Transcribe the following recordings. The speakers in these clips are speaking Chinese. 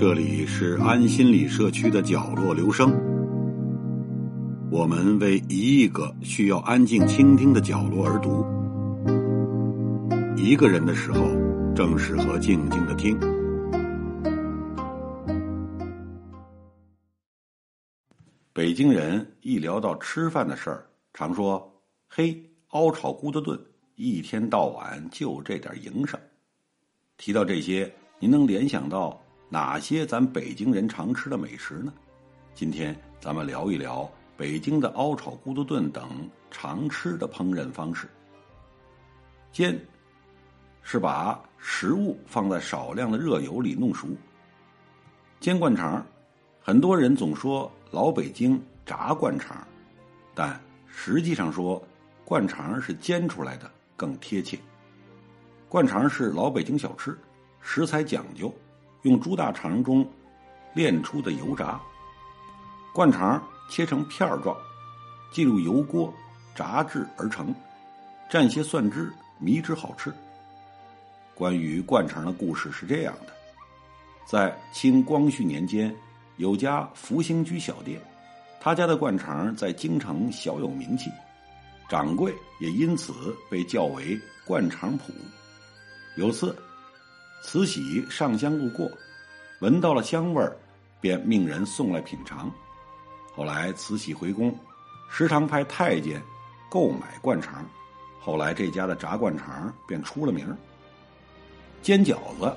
这里是安心理社区的角落，留声。我们为一亿个需要安静倾听的角落而读。一个人的时候，正适合静静的听。北京人一聊到吃饭的事儿，常说：“嘿，熬炒咕嘟炖，一天到晚就这点营生。”提到这些，您能联想到？哪些咱北京人常吃的美食呢？今天咱们聊一聊北京的熬炒咕嘟炖等常吃的烹饪方式。煎是把食物放在少量的热油里弄熟。煎灌肠，很多人总说老北京炸灌肠，但实际上说灌肠是煎出来的更贴切。灌肠是老北京小吃，食材讲究。用猪大肠中炼出的油炸灌肠，切成片状，进入油锅炸制而成，蘸些蒜汁，迷之好吃。关于灌肠的故事是这样的：在清光绪年间，有家福兴居小店，他家的灌肠在京城小有名气，掌柜也因此被叫为灌肠铺。有次。慈禧上香路过，闻到了香味儿，便命人送来品尝。后来慈禧回宫，时常派太监购买灌肠。后来这家的炸灌肠便出了名。煎饺子，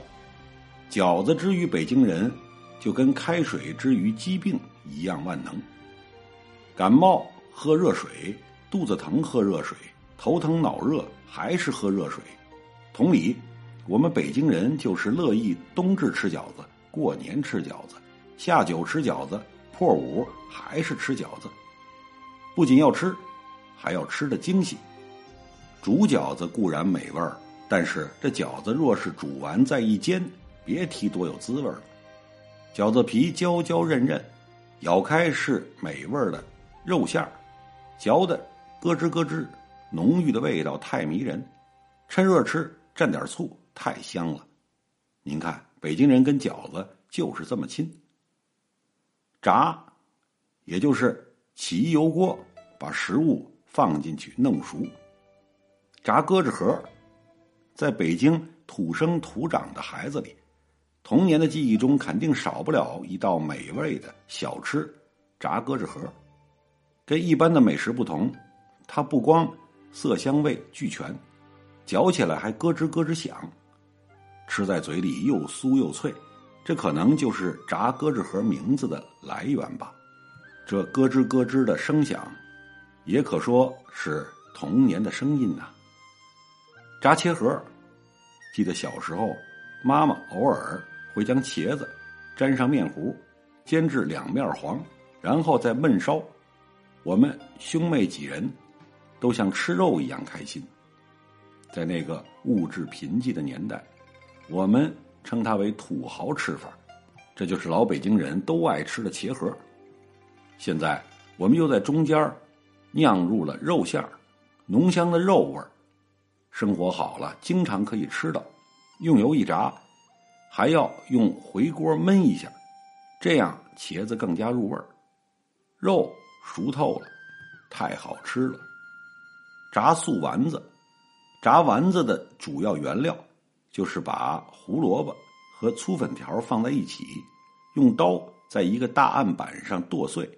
饺子之于北京人，就跟开水之于疾病一样万能。感冒喝热水，肚子疼喝热水，头疼脑热还是喝热水。同理。我们北京人就是乐意冬至吃饺子，过年吃饺子，下酒吃饺子，破五还是吃饺子。不仅要吃，还要吃的精细。煮饺子固然美味儿，但是这饺子若是煮完再一煎，别提多有滋味了。饺子皮焦焦韧韧，咬开是美味的肉馅儿，嚼的咯吱咯吱，浓郁的味道太迷人。趁热吃，蘸点醋。太香了，您看，北京人跟饺子就是这么亲。炸，也就是起油锅，把食物放进去弄熟。炸鸽子盒，在北京土生土长的孩子里，童年的记忆中肯定少不了一道美味的小吃——炸鸽子盒。跟一般的美食不同，它不光色香味俱全，嚼起来还咯吱咯吱响。吃在嘴里又酥又脆，这可能就是炸咯吱盒名字的来源吧。这咯吱咯吱的声响，也可说是童年的声音呐。炸茄盒，记得小时候，妈妈偶尔会将茄子沾上面糊，煎至两面黄，然后再焖烧。我们兄妹几人，都像吃肉一样开心。在那个物质贫瘠的年代。我们称它为土豪吃法，这就是老北京人都爱吃的茄盒。现在我们又在中间酿入了肉馅儿，浓香的肉味儿。生活好了，经常可以吃到。用油一炸，还要用回锅焖一下，这样茄子更加入味儿。肉熟透了，太好吃了。炸素丸子，炸丸子的主要原料。就是把胡萝卜和粗粉条放在一起，用刀在一个大案板上剁碎，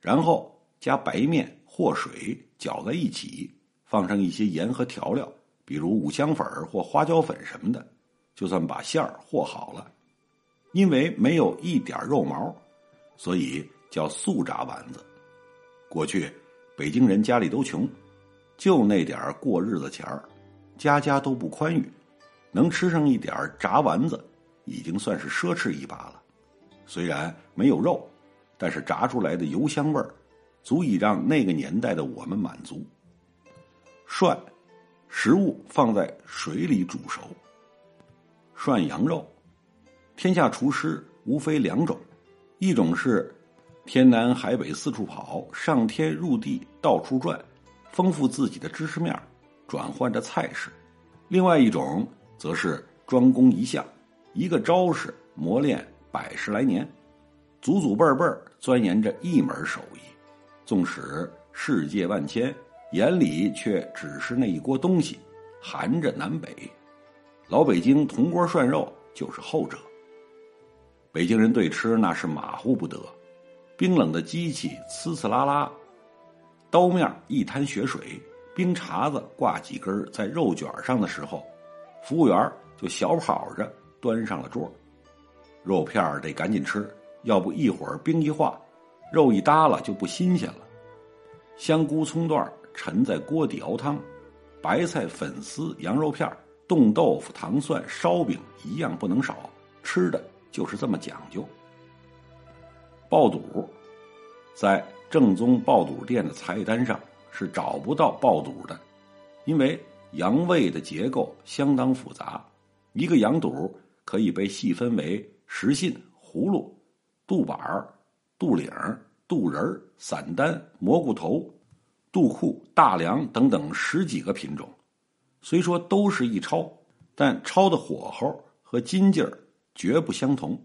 然后加白面或水搅在一起，放上一些盐和调料，比如五香粉或花椒粉什么的，就算把馅儿和好了。因为没有一点肉毛，所以叫素炸丸子。过去北京人家里都穷，就那点过日子钱儿，家家都不宽裕。能吃上一点炸丸子，已经算是奢侈一把了。虽然没有肉，但是炸出来的油香味儿，足以让那个年代的我们满足。涮，食物放在水里煮熟。涮羊肉，天下厨师无非两种，一种是天南海北四处跑，上天入地到处转，丰富自己的知识面，转换着菜式；另外一种则是专攻一项，一个招式磨练百十来年，祖祖辈辈钻研着一门手艺，纵使世界万千，眼里却只是那一锅东西，含着南北。老北京铜锅涮肉就是后者。北京人对吃那是马虎不得。冰冷的机器呲呲啦啦，刀面一滩血水，冰碴子挂几根在肉卷上的时候，服务员就小跑着端上了桌。肉片得赶紧吃，要不一会儿冰一化，肉一耷拉就不新鲜了。香菇、葱段沉在锅底熬汤，白菜、粉丝、羊肉片、冻豆腐、糖蒜、烧饼一样不能少，吃的就是这么讲究。爆肚，在正宗爆肚店的菜单上是找不到爆肚的，因为羊胃的结构相当复杂，一个羊肚可以被细分为实心、葫芦、肚板肚领肚仁散丹、蘑菇头、肚库、大梁等等十几个品种。虽说都是一抄，但抄的火候和筋劲儿绝不相同，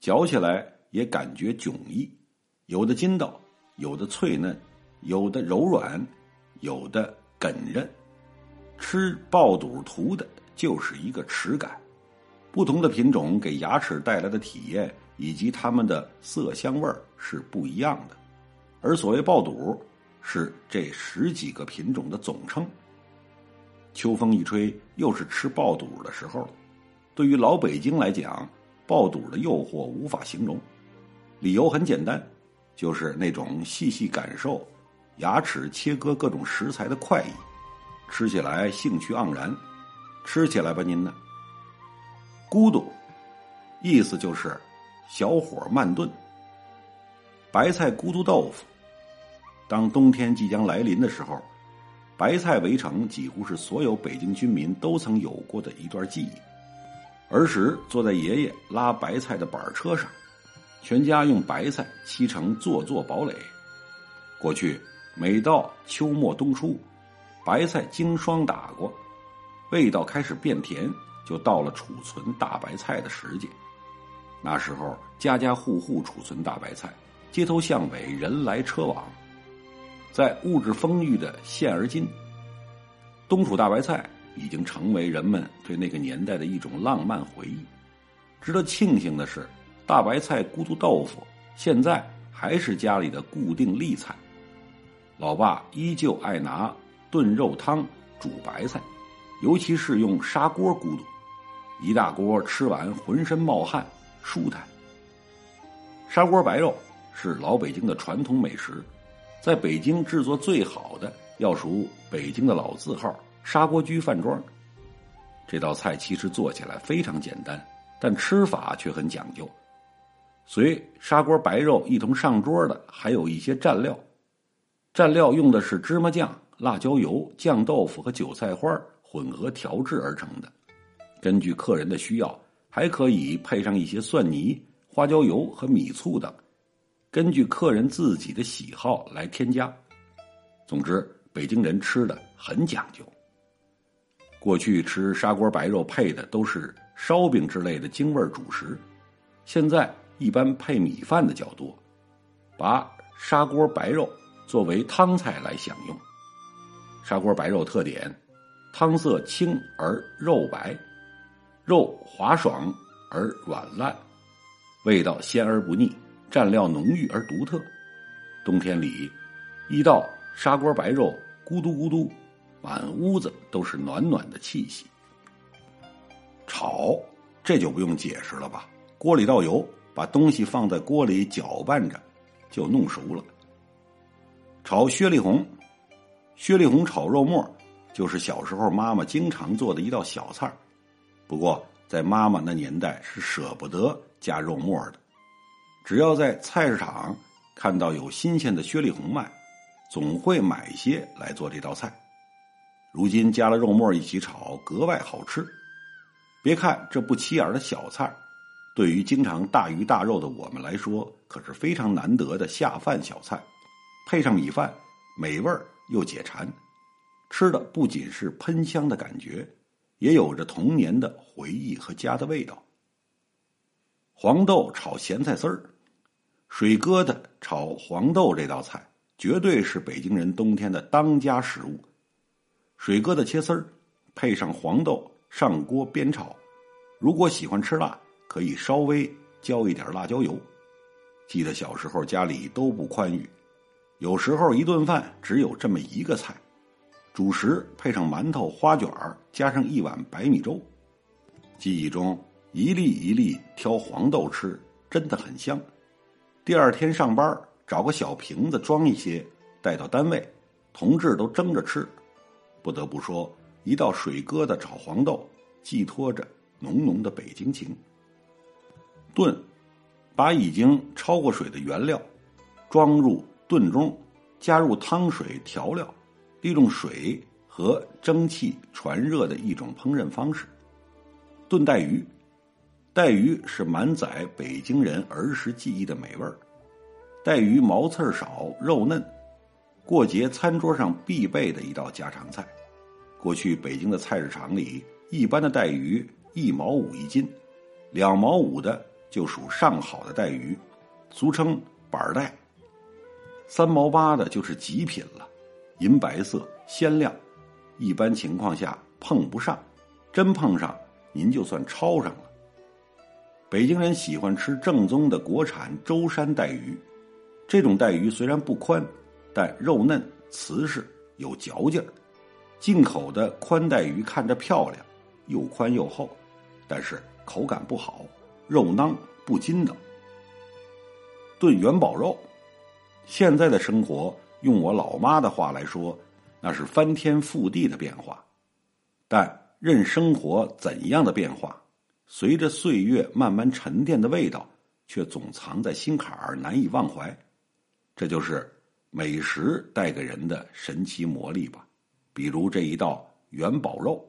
嚼起来。也感觉迥异，有的筋道，有的脆嫩，有的柔软，有的梗韧。吃爆肚图的就是一个齿感。不同的品种给牙齿带来的体验以及它们的色香味是不一样的。而所谓爆肚，是这十几个品种的总称。秋风一吹，又是吃爆肚的时候了。对于老北京来讲，爆肚的诱惑无法形容。理由很简单，就是那种细细感受，牙齿切割各种食材的快意，吃起来兴趣盎然。吃起来吧，您呢？咕嘟，意思就是小火慢炖。白菜咕嘟豆腐，当冬天即将来临的时候，白菜围城几乎是所有北京居民都曾有过的一段记忆。儿时坐在爷爷拉白菜的板车上。全家用白菜砌成座座堡垒。过去每到秋末冬初，白菜经霜打过，味道开始变甜，就到了储存大白菜的时节。那时候家家户户储存大白菜，街头巷尾人来车往。在物质丰裕的现而今，冬储大白菜已经成为人们对那个年代的一种浪漫回忆。值得庆幸的是。大白菜咕嘟豆腐现在还是家里的固定例菜，老爸依旧爱拿炖肉汤煮白菜，尤其是用砂锅咕嘟，一大锅吃完浑身冒汗，舒坦。砂锅白肉是老北京的传统美食，在北京制作最好的要数北京的老字号砂锅居饭庄。这道菜其实做起来非常简单，但吃法却很讲究。随砂锅白肉一同上桌的，还有一些蘸料。蘸料用的是芝麻酱、辣椒油、酱豆腐和韭菜花混合调制而成的。根据客人的需要，还可以配上一些蒜泥、花椒油和米醋等，根据客人自己的喜好来添加。总之，北京人吃的很讲究。过去吃砂锅白肉配的都是烧饼之类的京味主食，现在。一般配米饭的较多，把砂锅白肉作为汤菜来享用。砂锅白肉特点：汤色清而肉白，肉滑爽而软烂，味道鲜而不腻，蘸料浓郁而独特。冬天里，一道砂锅白肉，咕嘟咕嘟，满屋子都是暖暖的气息。炒，这就不用解释了吧？锅里倒油。把东西放在锅里搅拌着，就弄熟了。炒薛里红，薛里红炒肉末，就是小时候妈妈经常做的一道小菜不过在妈妈那年代是舍不得加肉末的，只要在菜市场看到有新鲜的薛里红卖，总会买些来做这道菜。如今加了肉末一起炒，格外好吃。别看这不起眼的小菜对于经常大鱼大肉的我们来说，可是非常难得的下饭小菜。配上米饭，美味又解馋，吃的不仅是喷香的感觉，也有着童年的回忆和家的味道。黄豆炒咸菜丝儿，水疙瘩炒黄豆这道菜绝对是北京人冬天的当家食物。水疙瘩切丝儿，配上黄豆上锅煸炒。如果喜欢吃辣，可以稍微浇一点辣椒油。记得小时候家里都不宽裕，有时候一顿饭只有这么一个菜，主食配上馒头、花卷儿，加上一碗白米粥。记忆中。一粒一粒挑黄豆吃，真的很香。第二天上班，找个小瓶子装一些，带到单位，同志都争着吃。不得不说，一道水疙瘩炒黄豆，寄托着浓浓的北京情。炖，把已经焯过水的原料装入炖盅，加入汤水调料，利用水和蒸汽传热的一种烹饪方式。炖带鱼。带鱼是满载北京人儿时记忆的美味儿，带鱼毛刺少，肉嫩，过节餐桌上必备的一道家常菜。过去北京的菜市场里，一般的带鱼一毛五一斤，两毛五的就属上好的带鱼，俗称板带；三毛八的就是极品了，银白色鲜亮，一般情况下碰不上，真碰上您就算抄上了。北京人喜欢吃正宗的国产舟山带鱼，这种带鱼虽然不宽，但肉嫩瓷实有嚼劲儿。进口的宽带鱼看着漂亮，又宽又厚，但是口感不好，肉囊不筋道。炖元宝肉，现在的生活用我老妈的话来说，那是翻天覆地的变化。但任生活怎样的变化。随着岁月慢慢沉淀的味道，却总藏在心坎儿，难以忘怀。这就是美食带给人的神奇魔力吧。比如这一道元宝肉，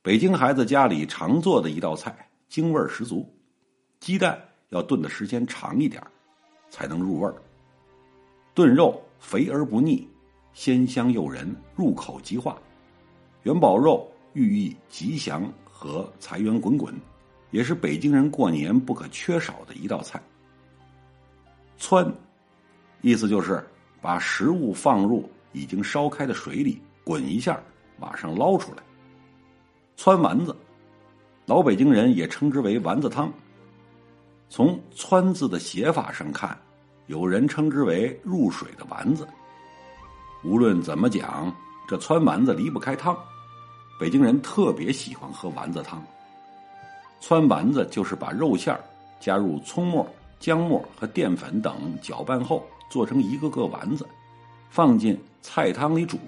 北京孩子家里常做的一道菜，京味十足。鸡蛋要炖的时间长一点，才能入味儿。炖肉肥而不腻，鲜香诱人，入口即化。元宝肉寓意吉祥。和财源滚滚，也是北京人过年不可缺少的一道菜。汆，意思就是把食物放入已经烧开的水里滚一下，马上捞出来。汆丸子，老北京人也称之为丸子汤。从“汆”字的写法上看，有人称之为入水的丸子。无论怎么讲，这汆丸子离不开汤。北京人特别喜欢喝丸子汤。汆丸子就是把肉馅儿加入葱末、姜末和淀粉等搅拌后，做成一个个丸子，放进菜汤里煮。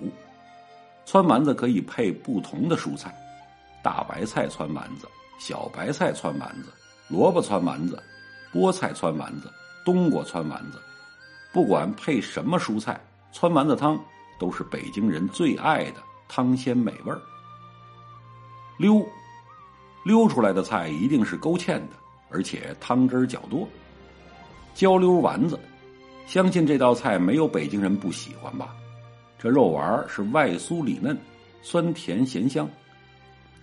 汆丸子可以配不同的蔬菜：大白菜汆丸子、小白菜汆丸子、萝卜汆丸子、菠菜汆丸子、冬瓜汆丸子。不管配什么蔬菜，汆丸子汤都是北京人最爱的汤鲜美味儿。溜，溜出来的菜一定是勾芡的，而且汤汁较多。焦溜丸子，相信这道菜没有北京人不喜欢吧？这肉丸是外酥里嫩，酸甜咸香，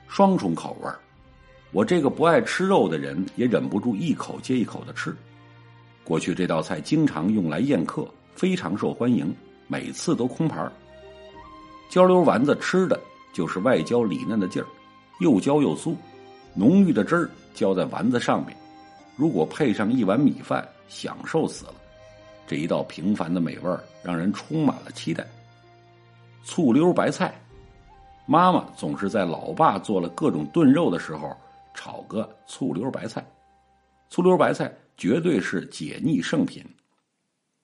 双重口味我这个不爱吃肉的人也忍不住一口接一口的吃。过去这道菜经常用来宴客，非常受欢迎，每次都空盘焦溜丸子吃的就是外焦里嫩的劲儿。又焦又酥，浓郁的汁儿浇在丸子上面，如果配上一碗米饭，享受死了。这一道平凡的美味儿让人充满了期待。醋溜白菜，妈妈总是在老爸做了各种炖肉的时候炒个醋溜白菜。醋溜白菜绝对是解腻圣品。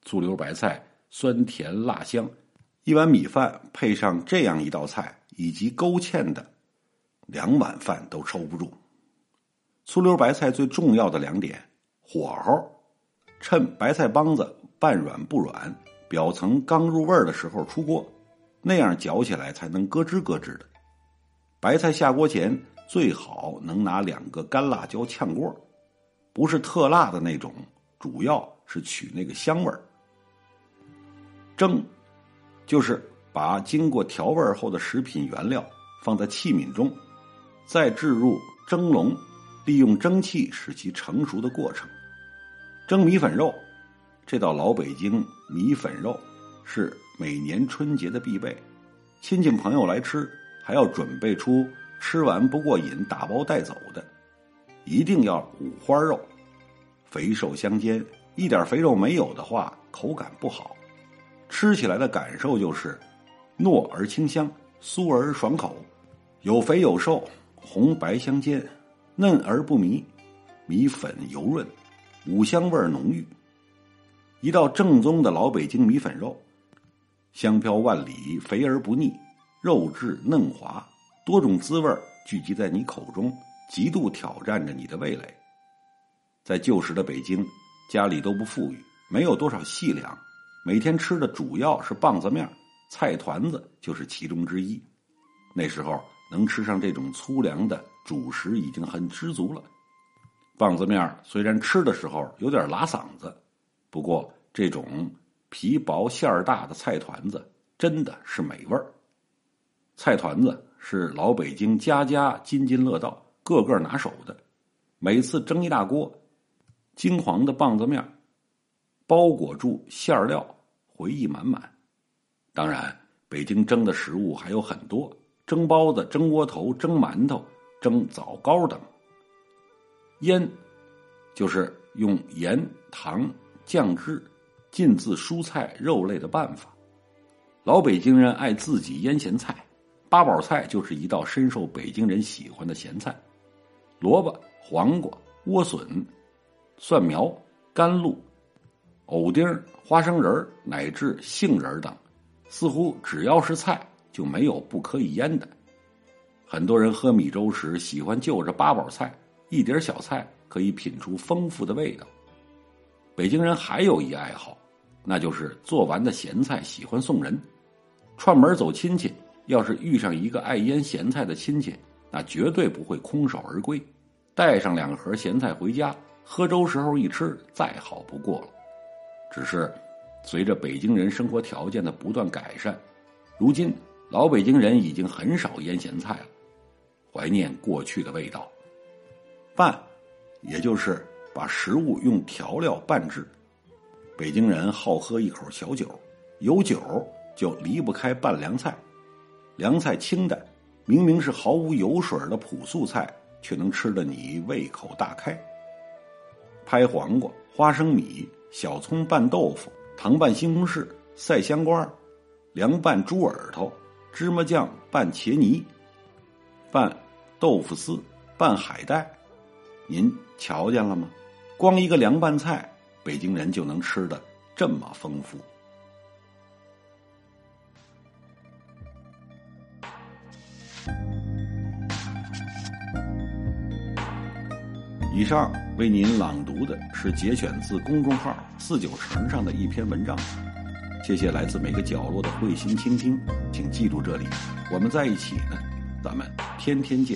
醋溜白菜酸甜辣香，一碗米饭配上这样一道菜，以及勾芡的。两碗饭都收不住。醋溜白菜最重要的两点：火候，趁白菜帮子半软不软，表层刚入味儿的时候出锅，那样嚼起来才能咯吱咯吱的。白菜下锅前最好能拿两个干辣椒炝锅，不是特辣的那种，主要是取那个香味儿。蒸，就是把经过调味后的食品原料放在器皿中，再置入蒸笼，利用蒸汽使其成熟的过程。蒸米粉肉，这道老北京米粉肉是每年春节的必备，亲戚朋友来吃还要准备出吃完不过瘾打包带走的，一定要五花肉，肥瘦相间，一点肥肉没有的话口感不好。吃起来的感受就是糯而清香，酥而爽口，有肥有瘦，红白相间，嫩而不迷，米粉油润，五香味浓郁。一道正宗的老北京米粉肉，香飘万里，肥而不腻，肉质嫩滑，多种滋味聚集在你口中，极度挑战着你的味蕾。在旧时的北京，家里都不富裕，没有多少细粮。每天吃的主要是棒子面，菜团子就是其中之一。那时候能吃上这种粗粮的主食已经很知足了。棒子面虽然吃的时候有点拉嗓子，不过这种皮薄馅儿大的菜团子真的是美味儿。菜团子是老北京家家津津乐道、个个拿手的，每次蒸一大锅金黄的棒子面，包裹住馅料。回忆满满，当然，北京蒸的食物还有很多：蒸包子、蒸窝头、蒸馒头、蒸枣糕等。腌，就是用盐、糖、酱汁浸渍蔬菜、肉类的办法。老北京人爱自己腌咸菜，八宝菜就是一道深受北京人喜欢的咸菜。萝卜、黄瓜、莴笋、蒜苗、甘露。藕丁、花生仁乃至杏仁等，似乎只要是菜就没有不可以腌的。很多人喝米粥时喜欢就着八宝菜，一碟小菜可以品出丰富的味道。北京人还有一爱好，那就是做完的咸菜喜欢送人。串门走亲戚，要是遇上一个爱腌咸菜的亲戚，那绝对不会空手而归，带上两盒咸菜回家，喝粥时候一吃，再好不过了。只是，随着北京人生活条件的不断改善，如今老北京人已经很少腌咸菜了，怀念过去的味道。拌，也就是把食物用调料拌制。北京人好喝一口小酒，有酒就离不开拌凉菜。凉菜清淡，明明是毫无油水的朴素菜，却能吃得你胃口大开。拍黄瓜、花生米。小葱拌豆腐，糖拌西红柿，赛香瓜，凉拌猪耳朵，芝麻酱拌茄泥，拌豆腐丝，拌海带，您瞧见了吗？光一个凉拌菜，北京人就能吃的这么丰富。以上为您朗读的是节选自公众号“四九城”上的一篇文章。谢谢来自每个角落的慧心倾听，请记住这里，我们在一起呢，咱们天天见。